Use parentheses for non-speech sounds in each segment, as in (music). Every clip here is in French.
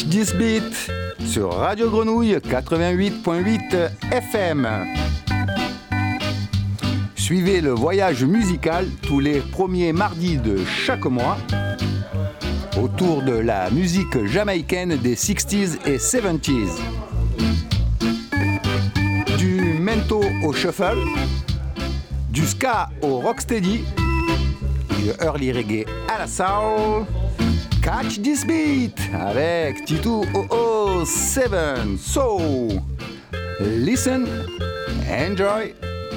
catch this sur Radio Grenouille 88.8 FM. Suivez le voyage musical tous les premiers mardis de chaque mois autour de la musique jamaïcaine des 60s et 70s. Du mento au shuffle, du ska au rocksteady, du early reggae à la soul. Catch this beat avec Titu 007. So, listen, enjoy,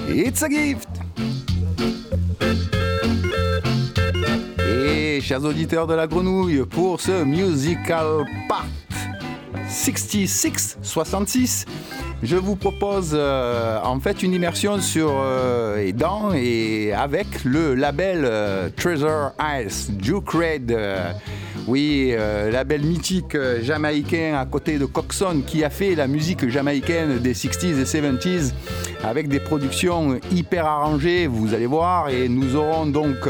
it's a gift. Et chers auditeurs de la grenouille, pour ce musical part 66, 66, je vous propose euh, en fait une immersion sur euh, et dans et avec le label euh, Treasure Isles, Duke Red. Oui, euh, label mythique euh, jamaïcain à côté de Coxon qui a fait la musique jamaïcaine des 60s et 70s avec des productions hyper arrangées, vous allez voir, et nous aurons donc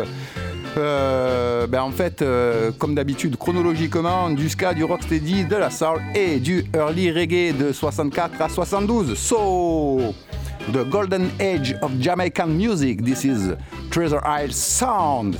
euh, ben en fait, euh, comme d'habitude, chronologiquement, du ska, du rocksteady, de la soul et du early reggae de 64 à 72. So, the golden age of Jamaican music. This is Treasure Isle Sound.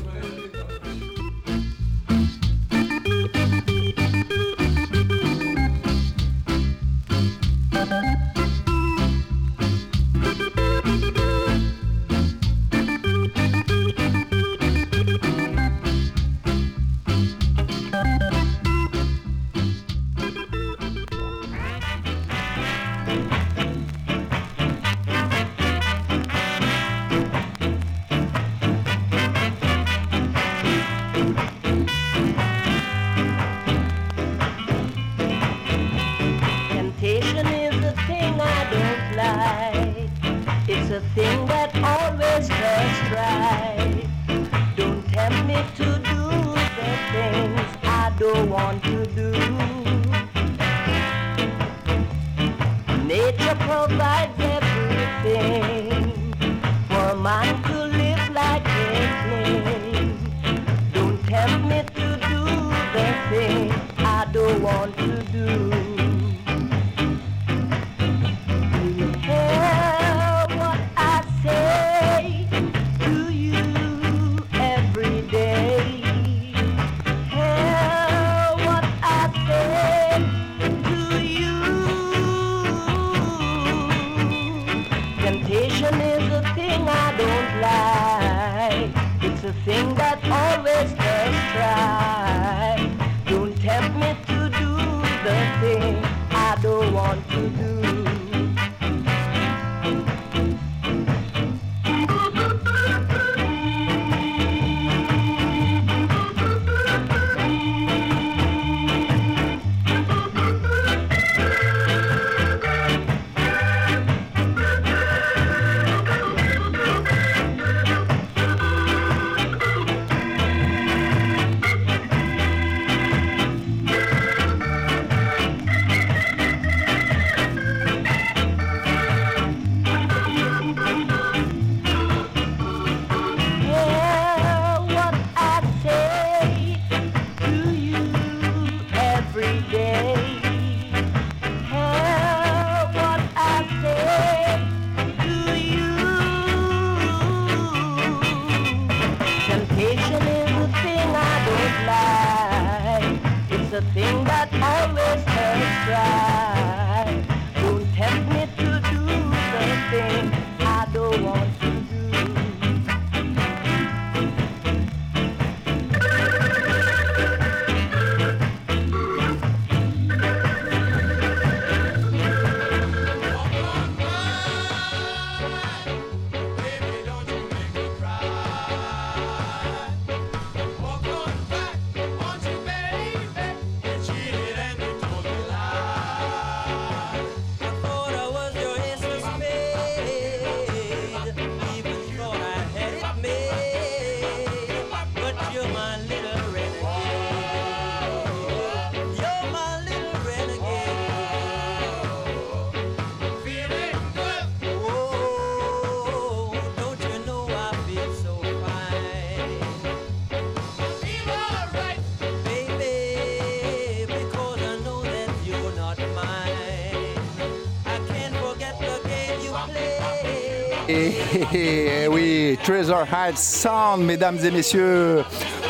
Et, oui, Treasure Heights Sound, mesdames et messieurs.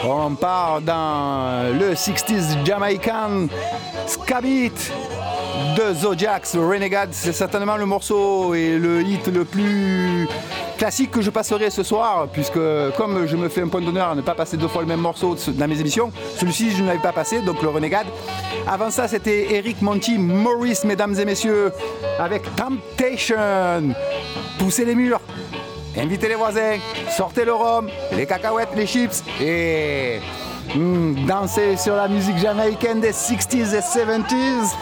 On part dans le 60s Jamaican Scabit de Zodiacs Renegade. C'est certainement le morceau et le hit le plus classique que je passerai ce soir, puisque comme je me fais un point d'honneur à ne pas passer deux fois le même morceau dans mes émissions, celui-ci je ne l'avais pas passé, donc le Renegade. Avant ça, c'était Eric Monty Morris, mesdames et messieurs, avec Temptation. Poussez les murs, invitez les voisins, sortez le rhum, les cacahuètes, les chips et hmm, dansez sur la musique jamaïcaine des 60s et 70s.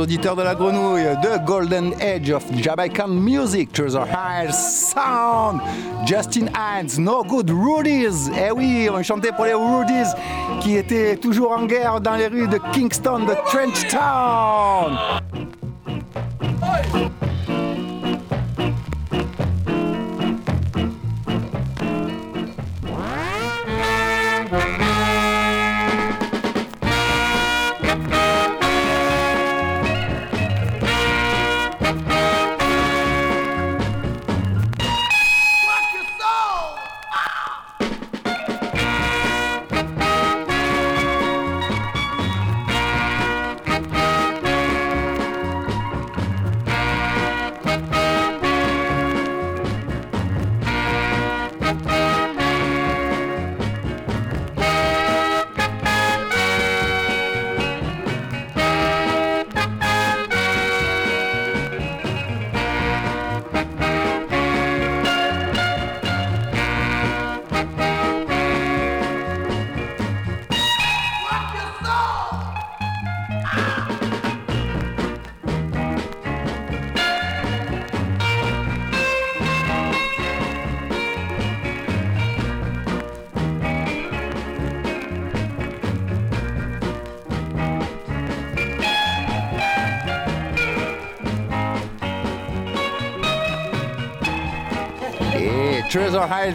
Auditeurs de la grenouille, The Golden Age of Jamaican Music, Treasure High Sound, Justin Hines, No Good Rudies. Eh oui, on chantait pour les Rudies qui étaient toujours en guerre dans les rues de Kingston, de Trench Town.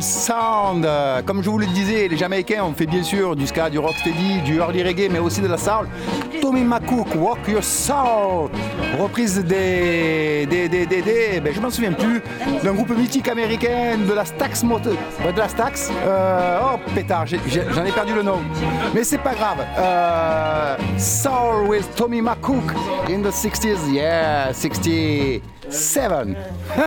Sound. Comme je vous le disais, les Jamaïcains ont fait bien sûr du ska, du rocksteady, du early reggae, mais aussi de la soul. Tommy McCook, Walk Your Soul. Reprise des. des. des. des. des ben, je m'en souviens plus. D'un groupe mythique américain, de la Stax Moto. De la Stax. Euh, oh pétard, j'en ai, perdu le nom. Mais c'est pas grave. Euh, soul with Tommy McCook in the 60s. Yeah, 67. (laughs)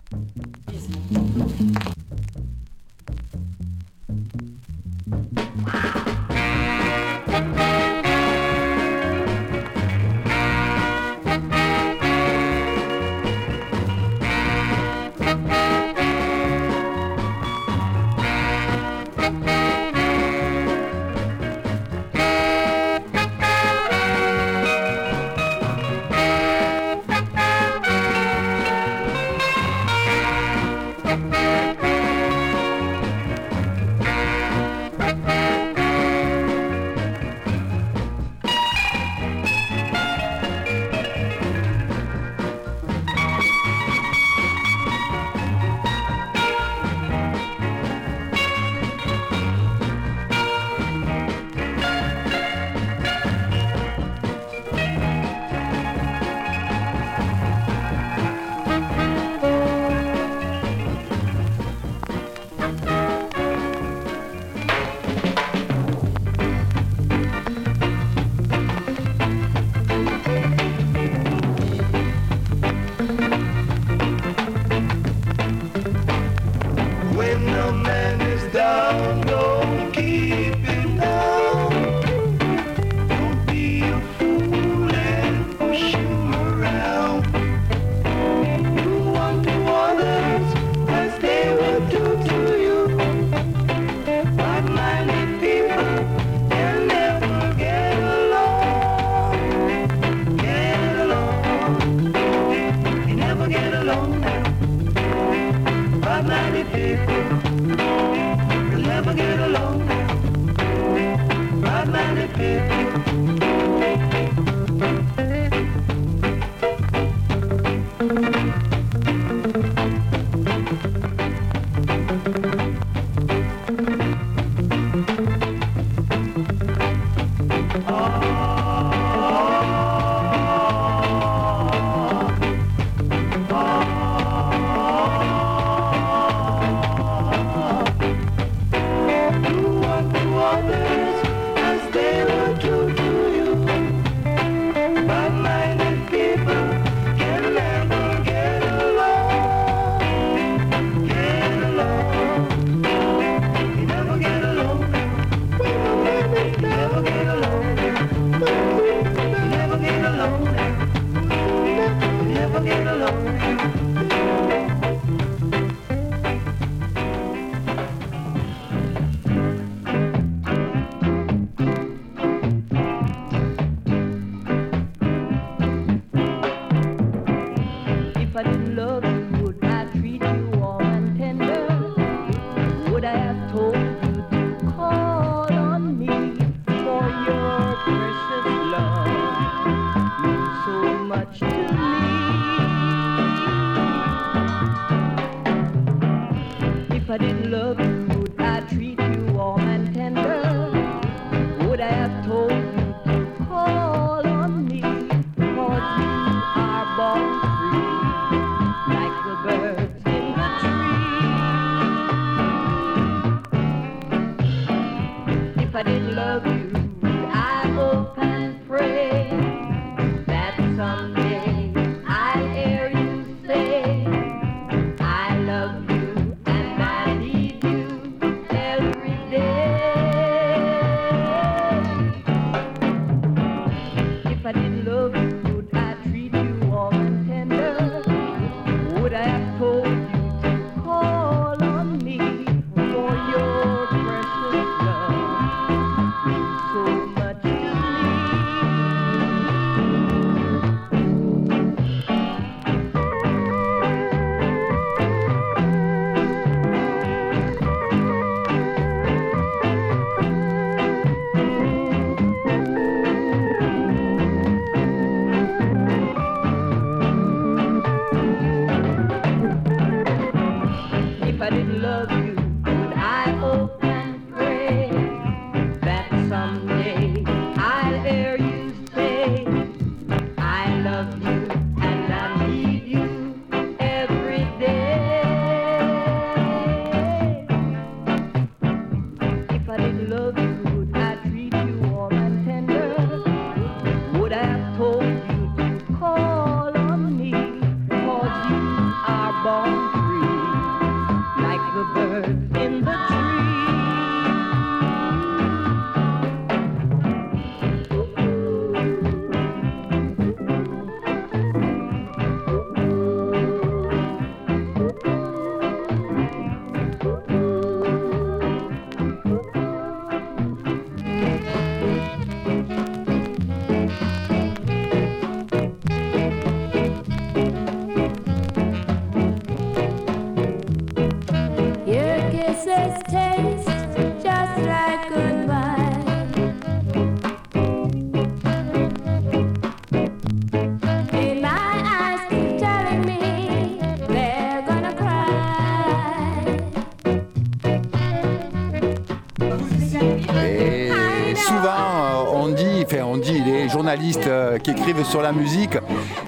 qui écrivent sur la musique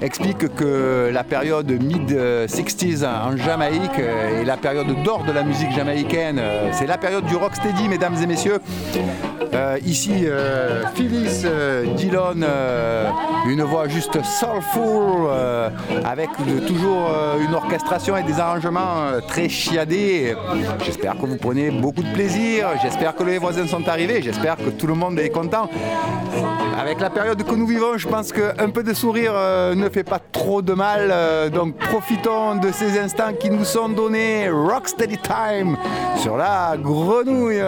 expliquent que la période mid-60s en Jamaïque est la période d'or de la musique jamaïcaine. C'est la période du rocksteady, mesdames et messieurs. Ici, Phyllis Dillon, une voix juste soulful, avec toujours une orchestration et des arrangements très chiadés. J'espère que vous prenez beaucoup de plaisir. J'espère que les voisins sont arrivés. J'espère que tout le monde est content. Avec la période que nous vivons, je pense qu'un peu de sourire euh, ne fait pas trop de mal. Euh, donc profitons de ces instants qui nous sont donnés. Rocksteady Time sur la grenouille.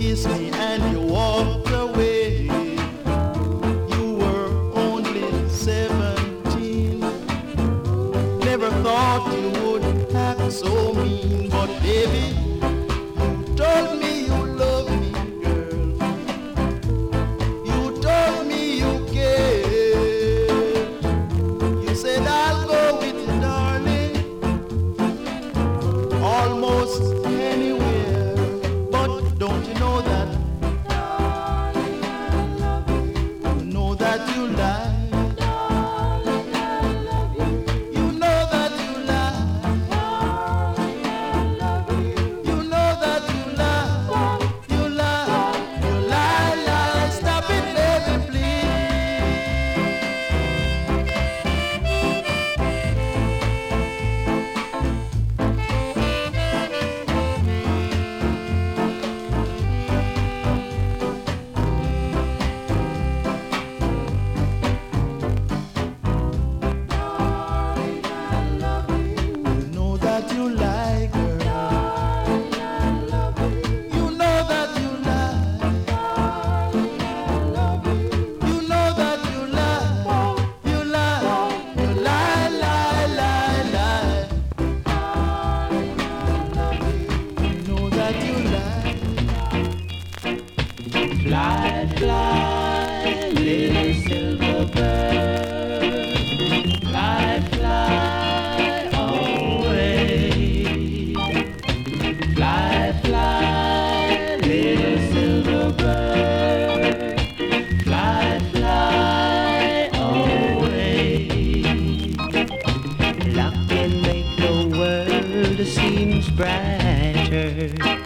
kissed me and you walked away. You were only 17. Never thought you would act so mean, but baby. the seems brighter.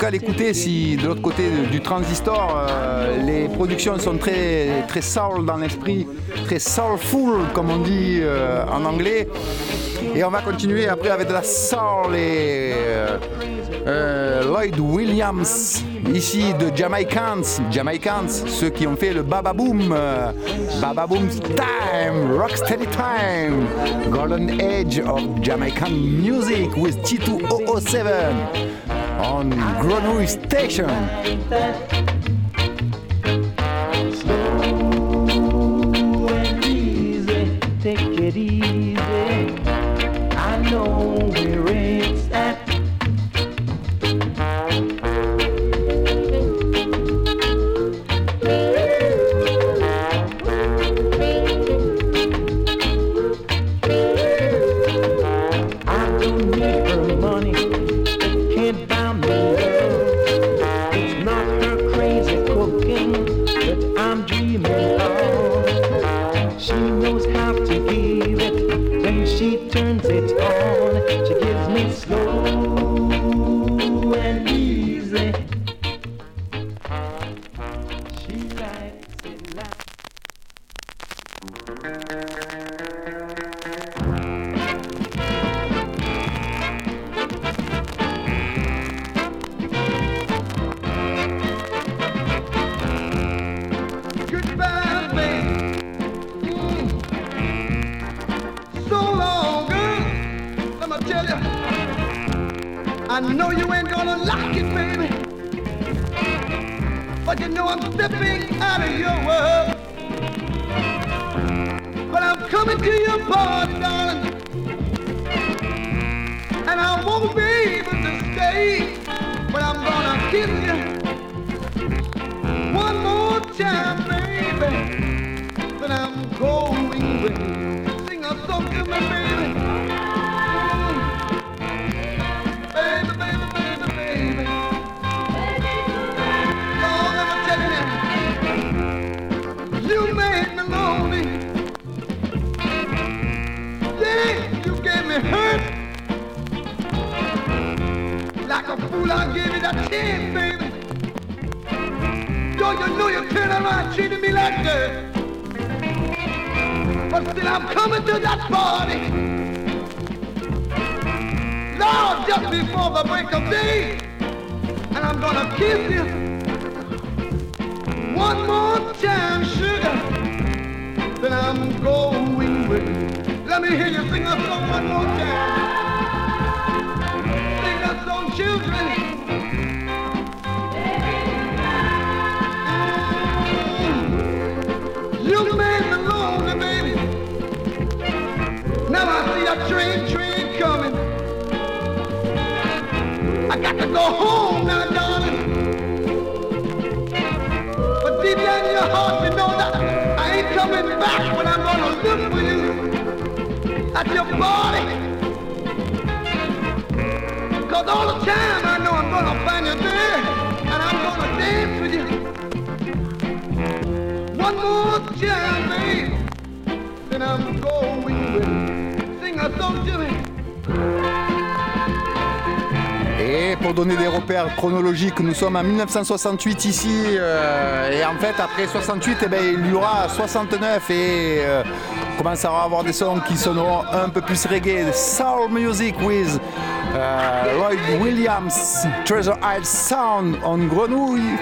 cas l'écouter si de l'autre côté du transistor euh, les productions sont très très soul dans l'esprit, très soulful comme on dit euh, en anglais. Et on va continuer après avec de la soul et euh, Lloyd Williams ici de Jamaicans, Jamaicans, ceux qui ont fait le Baba Boom, Baba Boom Time, Rocksteady Time, Golden Age of Jamaican Music with T2007. on Granary Station. of and I'm gonna kiss you one more time, sugar. Then I'm going with you. Let me hear you sing that song one more time. Sing that song, children. go home now, darling. But deep down in your heart, you know that I ain't coming back, but I'm gonna live with you at your body. Cause all the time I know I'm gonna find you there, and I'm gonna dance with you. One more time, babe, then I'm going with you. Sing a song to me. Pour donner des repères chronologiques, nous sommes en 1968 ici, euh, et en fait après 68, eh ben, il y aura 69 et euh, commencera à avoir des sons qui sonneront un peu plus reggae, soul music with euh, Lloyd Williams, Treasure Isle Sound en grenouille.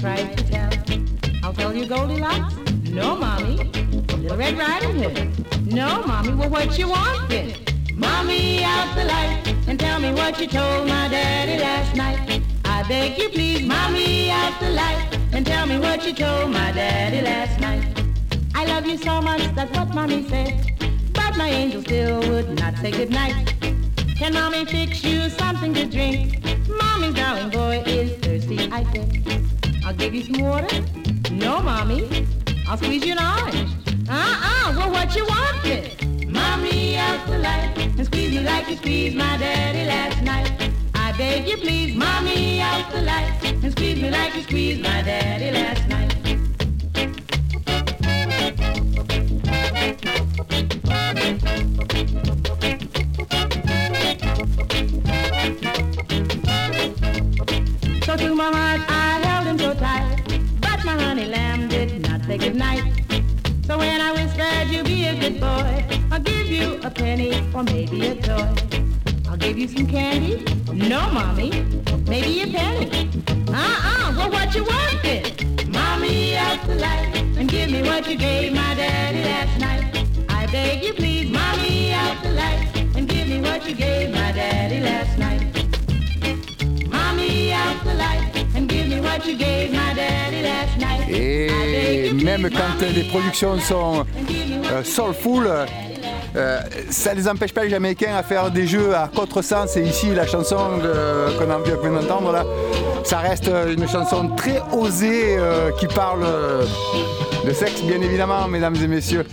Tried to tell. I'll tell you Goldilocks, no mommy. Little Red Riding Hood, no mommy. Well, what you want then? Mommy out the light and tell me what you told my daddy last night. I beg you please, mommy out the light and tell me what you told my daddy last night. I love you so much, that's what mommy said. But my angel still would not say goodnight. Can mommy fix you something to drink? Mommy's darling boy is thirsty, I think. I'll give you some water. No, mommy. I'll squeeze you an orange. Uh-uh, well, what you want then? Mommy out the light and squeeze me like you squeezed my daddy last night. I beg you please, mommy out the light and squeeze me like you squeezed my daddy last night. Not. So when I whispered you be a good boy, I'll give you a penny or maybe a toy. I'll give you some candy, no mommy, maybe a penny. Uh-uh, well what you want then? Mommy out the light and give me what you gave my daddy last night. I beg you please, mommy out the light and give me what you gave my daddy last night. Et même quand les productions out the sont euh, soulful, euh, Euh, ça les empêche pas les Jamaïcains à faire des jeux à contresens et ici la chanson qu'on a vient d'entendre là, ça reste une chanson très osée euh, qui parle euh, de sexe bien évidemment mesdames et messieurs.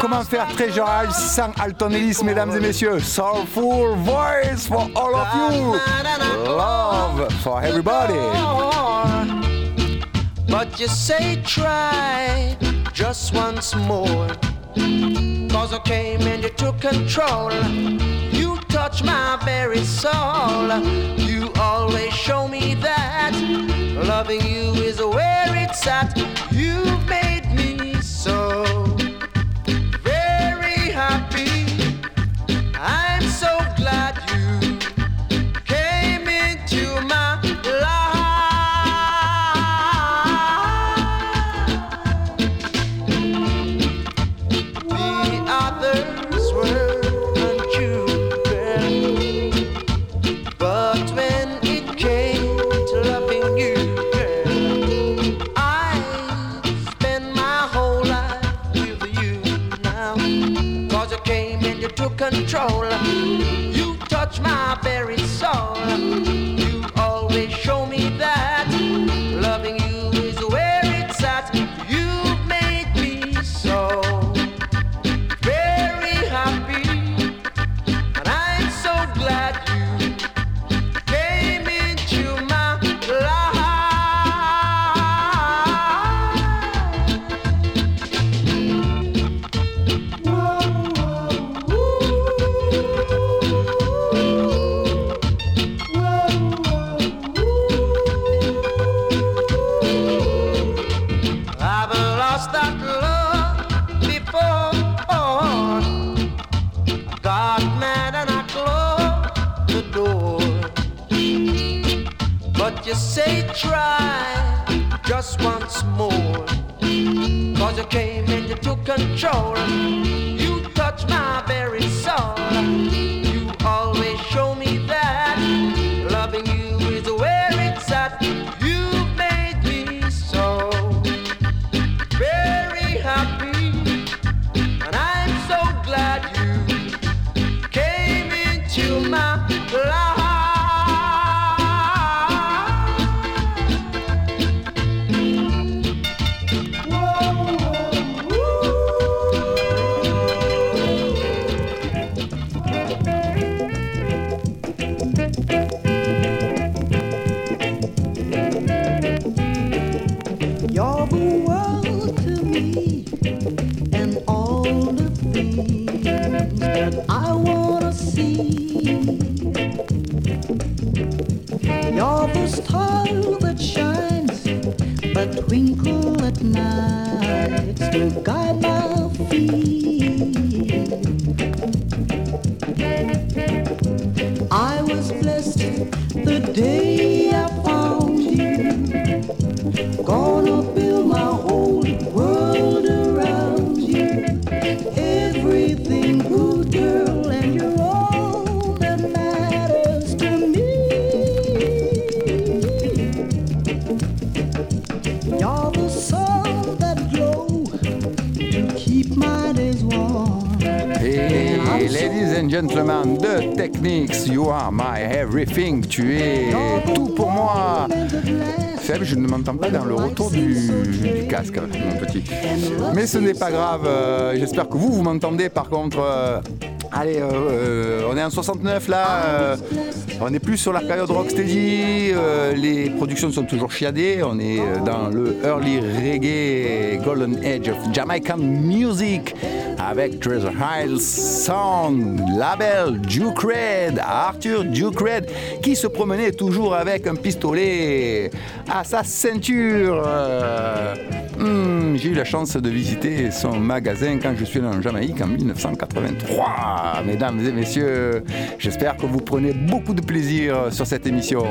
Comment faire Treasure Isle sans Alton Ellis mesdames et messieurs? Soulful voice for all of you Love for everybody But you say try just once more. Cause I came and you took control. You touch my very soul. You always show me that loving you is where it's at. You've control. You touch my Cause you came and you took control. You touched my very soul. De Technics, you are my everything. Tu es tout pour moi. Faible, je ne m'entends pas dans le retour du, casque, mon petit. Mais ce n'est pas grave. euh, J'espère que vous, vous m'entendez. Par contre, euh, allez, euh, on est en 69 là. euh, on n'est plus sur la période rocksteady. euh, les productions sont toujours chiadées. On est euh, dans le early reggae, golden age of Jamaican music avec Treasure Isle Sound, label Duke Red, Arthur Duke Red, qui se promenait toujours avec un pistolet à sa ceinture. Hmm, J'ai eu la chance de visiter son magasin quand je suis allé en Jamaïque en 1983. Mesdames et messieurs, j'espère que vous prenez beaucoup de plaisir sur cette émission.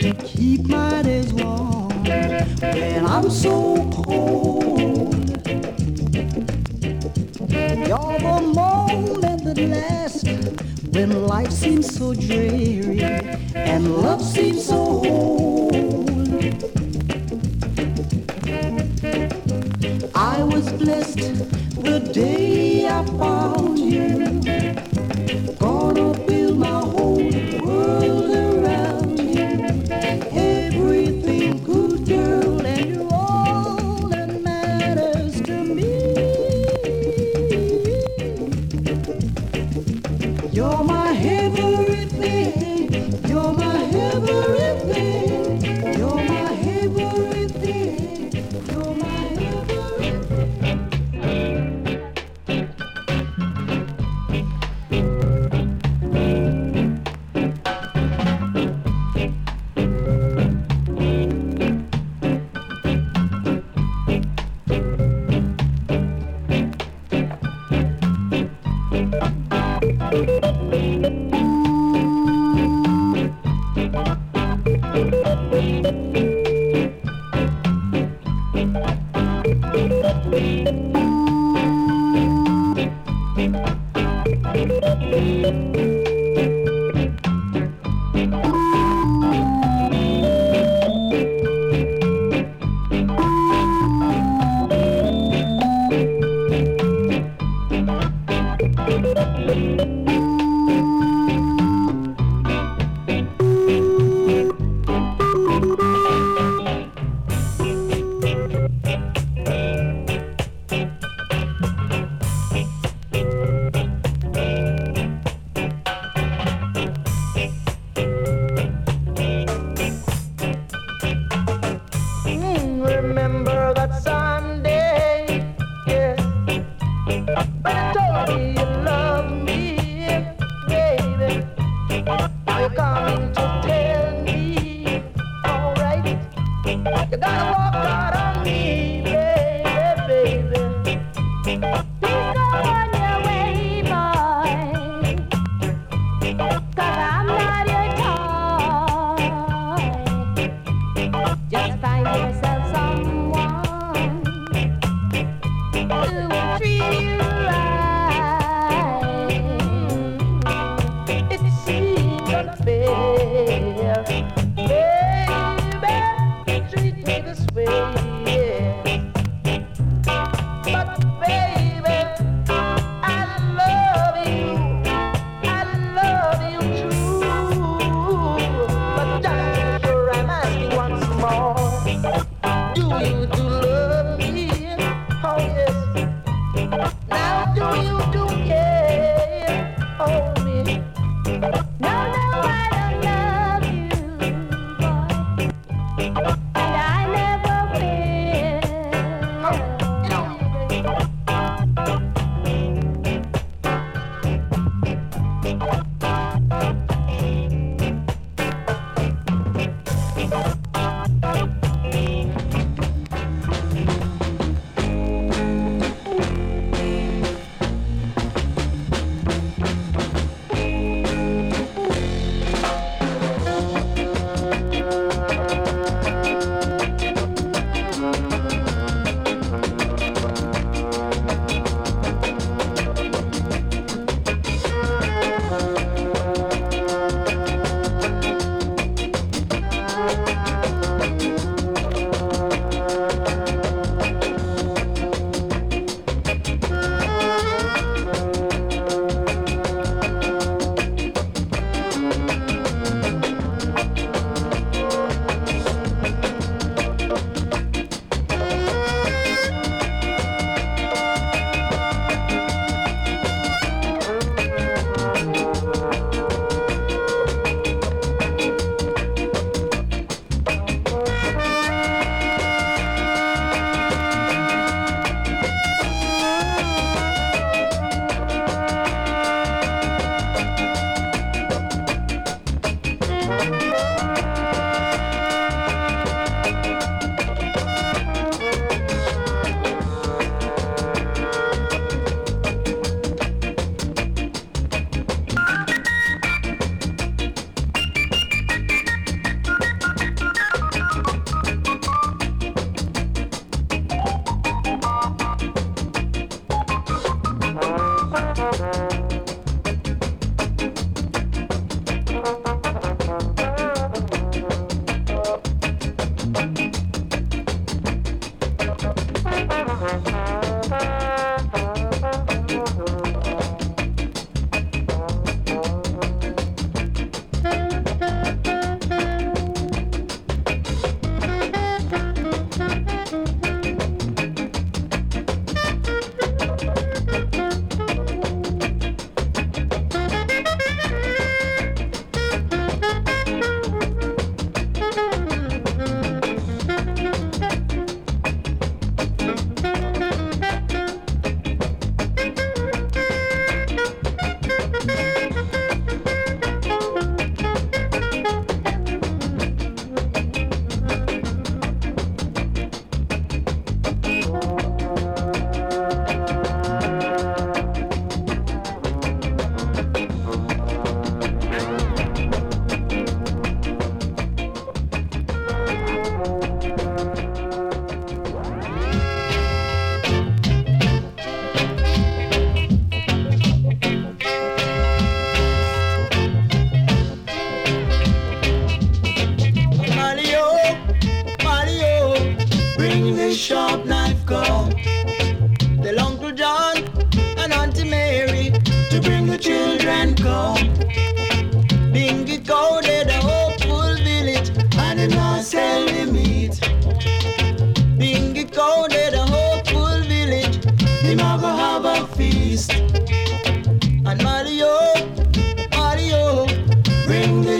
The keep my days warm when I'm so cold. You're the moment that lasts when when life seems so dreary and love seems so whole. I was blessed the day I found you.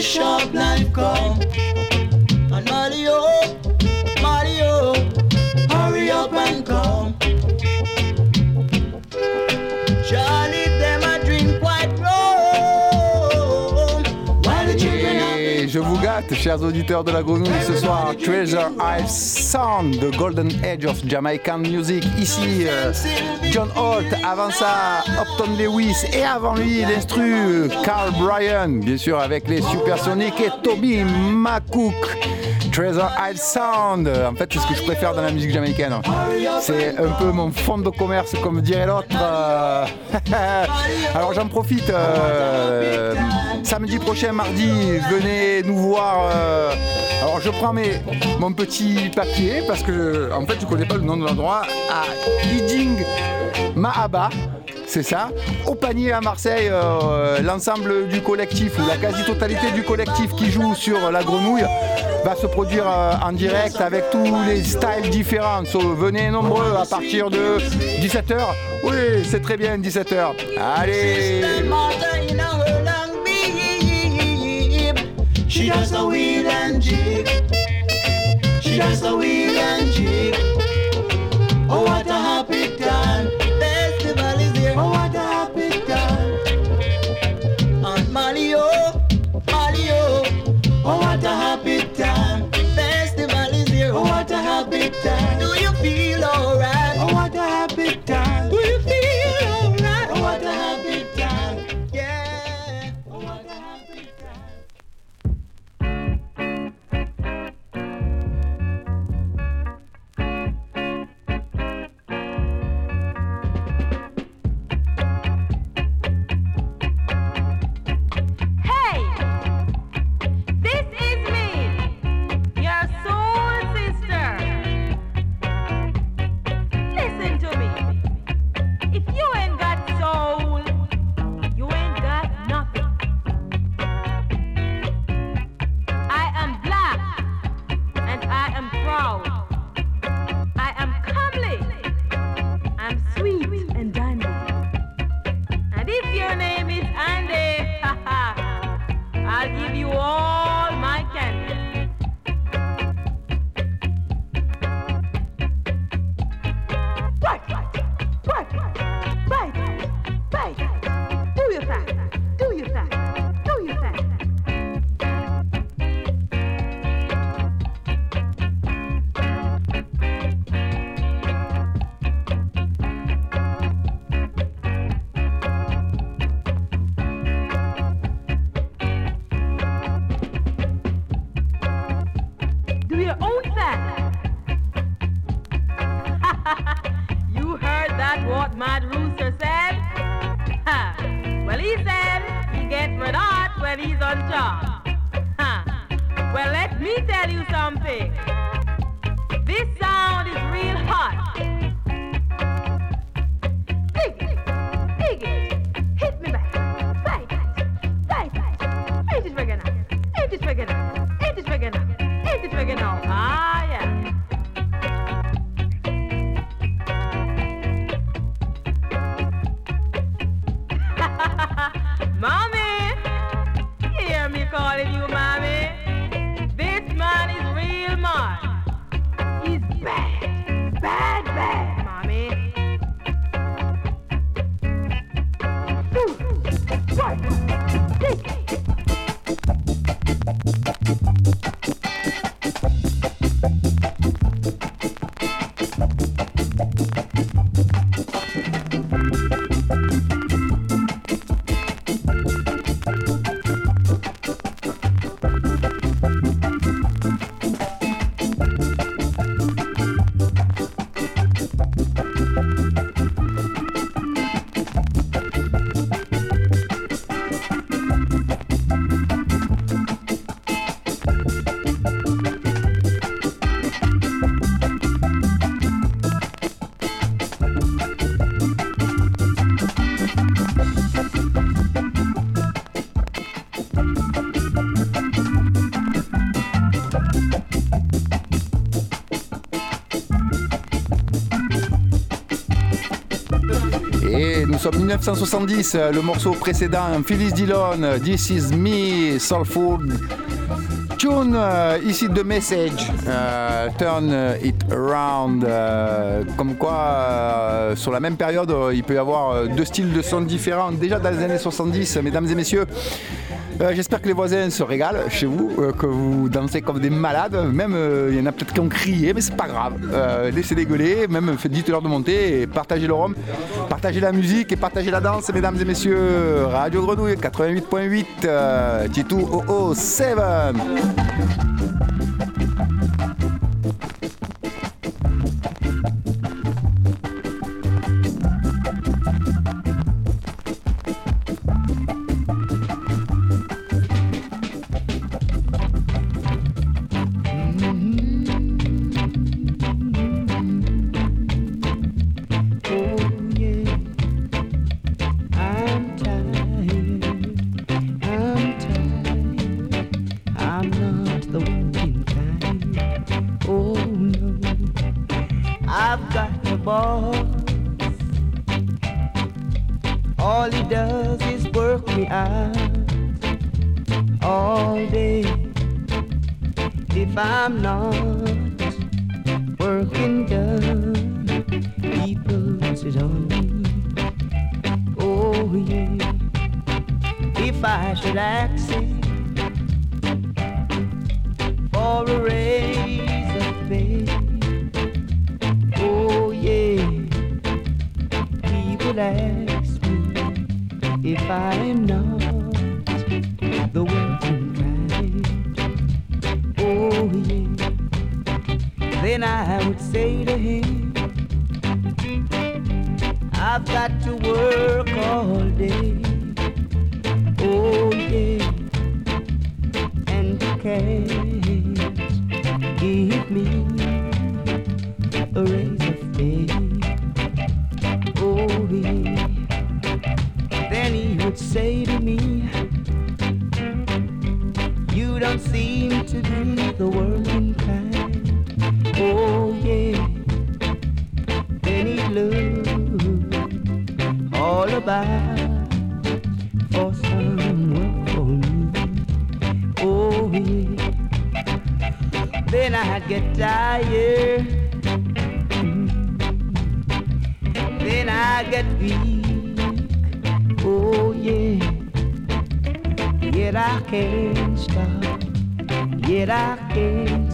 Sharp knife come. Chers auditeurs de la grenouille, ce soir, Treasure Isle Sound, The Golden Age of Jamaican Music. Ici, euh, John Holt, avant ça, Upton Lewis, et avant lui, l'instru, Carl Bryan, bien sûr, avec les Supersonics, et Toby McCook. Treasure Isle Sound, en fait, c'est ce que je préfère dans la musique jamaïcaine. C'est un peu mon fond de commerce, comme dirait l'autre. (laughs) Alors j'en profite. euh, samedi prochain, mardi, venez nous voir. euh, alors je prends mes, mon petit papier parce que en fait je connais pas le nom de l'endroit. À Iding Mahaba. C'est ça. Au panier à Marseille, euh, l'ensemble du collectif ou la quasi-totalité du collectif qui joue sur la grenouille va se produire euh, en direct avec tous les styles différents. Venez nombreux à partir de 17h. Oui, c'est très bien, 17h. Allez nous sommes 1970, euh, le morceau précédent, Phyllis Dillon, euh, This Is Me, Soulful Tune, euh, ici The Message, Turn It Around, comme quoi sur la même période il peut y avoir deux styles de son différents, déjà dans les années 70, mesdames et messieurs. J'espère que les voisins se régalent chez vous, que vous dansez comme des malades. Même il y en a peut-être qui ont crié, mais c'est pas grave. Euh, laissez-les gueuler, même dites-leur de monter et partagez le rhum, Partagez la musique et partagez la danse, mesdames et messieurs. Radio Grenouille 88.8, euh, Titou OO 7. Yet I can't stop. Yet I can't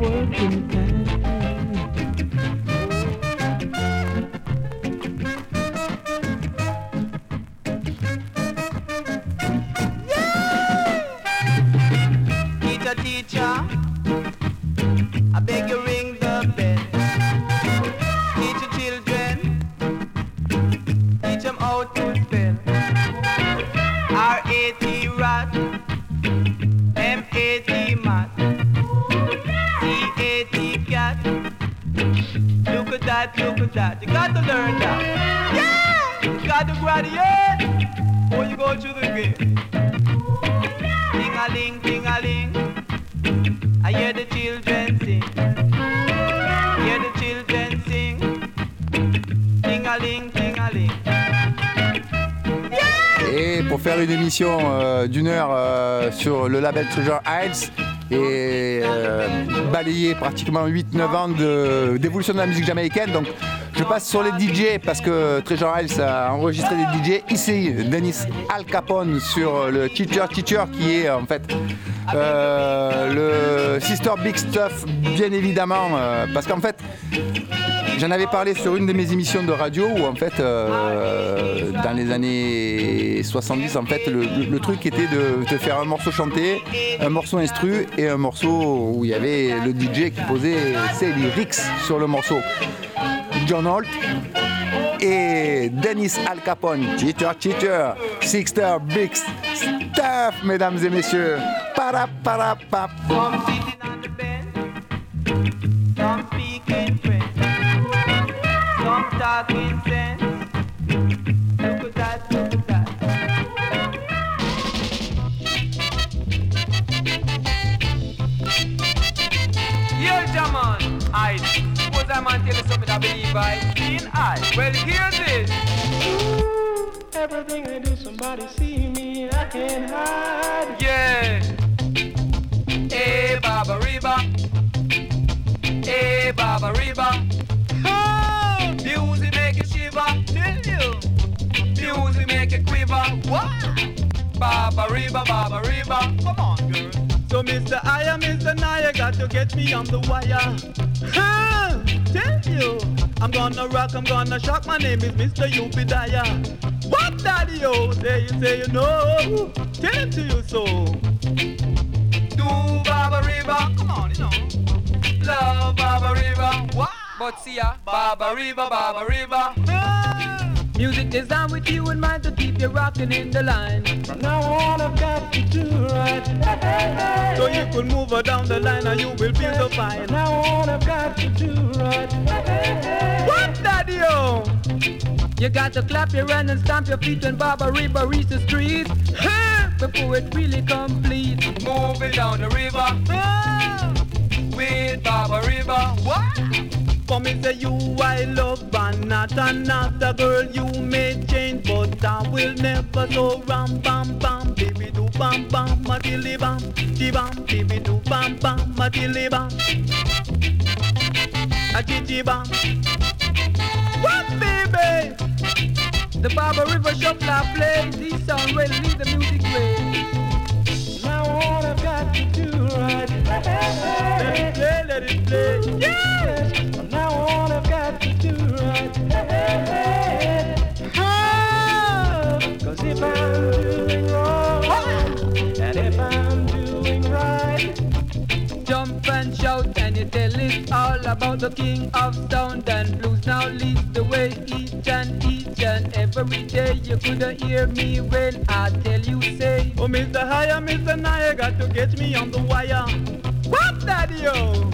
working euh, d'une heure euh, sur le label Treasure Isles et euh, balayer pratiquement 8-9 ans de- d'évolution de, la musique jamaïcaine. Donc je passe sur les DJ parce que Treasure Isles a enregistré des DJ. Ici, Dennis Al Capone sur le Teacher Teacher qui est en fait le Sister Big Stuff, bien évidemment, parce qu'en fait. J'en avais parlé sur une de mes émissions de radio où en fait euh, dans les années 70 en fait le, le- truc était de, faire un morceau chanté, un morceau instru et un morceau où il y avait le DJ qui posait ses lyrics sur le morceau. John Holt et Dennis Al Capone, teacher, teacher, Sixter Big Stuff, mesdames et messieurs. talking sense. Look at that, that. Man tell you something I believe I seen I. Well, hear this. Everything I do, somebody see me, I can't hide. Yeah. Hey, Baba Reba. Hey, Baba Reba. What? Baba Reba. Come on, girl. So, Mr. I am Mr. Naya, got to get me on the wire. Tell you, I'm gonna rock, I'm gonna shock. My name is Mr. Ubidaya. What, daddy? Oh, there you say you know. Tell it to you so. Do Baba Reba. Come on, you know. Love Baba Reba. What? But see ya, Baba Reba, Baba Reba. Ah. Music designed with you in mind to keep you rocking in the line. From now on, I've got to do right. So you could move her down the line and you will feel so fine. From now on, I've got to do right. What, daddy? Oh? You got to clap your hands and stamp your feet when Baba Reba reach the street. Huh? Before it really complete. Moving down the river. Ah. With Baba Reba. What? For me say you I love and not another girl you may change but I will never so ram bam bam baby do bam bam matilly bam di bam baby do bam bam matilly bam. A gigi bam what baby? The Baba River Shuffler plays these songs will lead the music way. now all I've got to do right? (laughs) Let it play let it play. Yes from now on I've got to do right Ah, Cause if I'm doing wrong and if I'm doing right Jump and shout and you tell it all about the king of sound and blues now leads the way each and each and every day you could hear me when I tell you say Oh, Mr. Higher, Mr. Naya, got to get me on the wire. What, Daddy? Oh,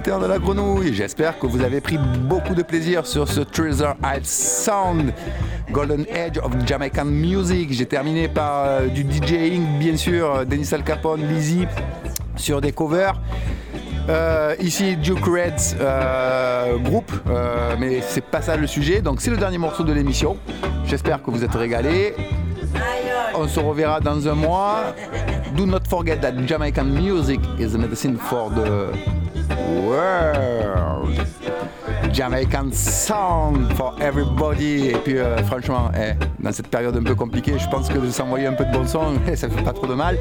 de la grenouille, j'espère que vous avez pris beaucoup de plaisir sur ce Treasure Isle Sound, Golden Age of Jamaican Music. J'ai terminé par euh, du DJing, bien sûr, Denis Al Capone, Lizzy, sur des covers. Euh, ici Duke Reds euh, groupe, euh, mais c'est pas ça le sujet. Donc c'est le dernier morceau de l'émission. J'espère que vous êtes régalés. On se reverra dans un mois. Do not forget that Jamaican music is the medicine for the world. Jamaican sound for everybody. Et puis euh, franchement, eh, dans cette période un peu compliquée, je pense que de s'envoyer un peu de bon son, eh, (laughs) ça fait pas trop de mal.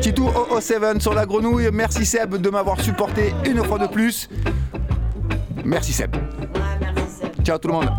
Titou 007 sur la grenouille. Merci Seb de m'avoir supporté une fois de plus. Merci Seb. Ciao tout le monde.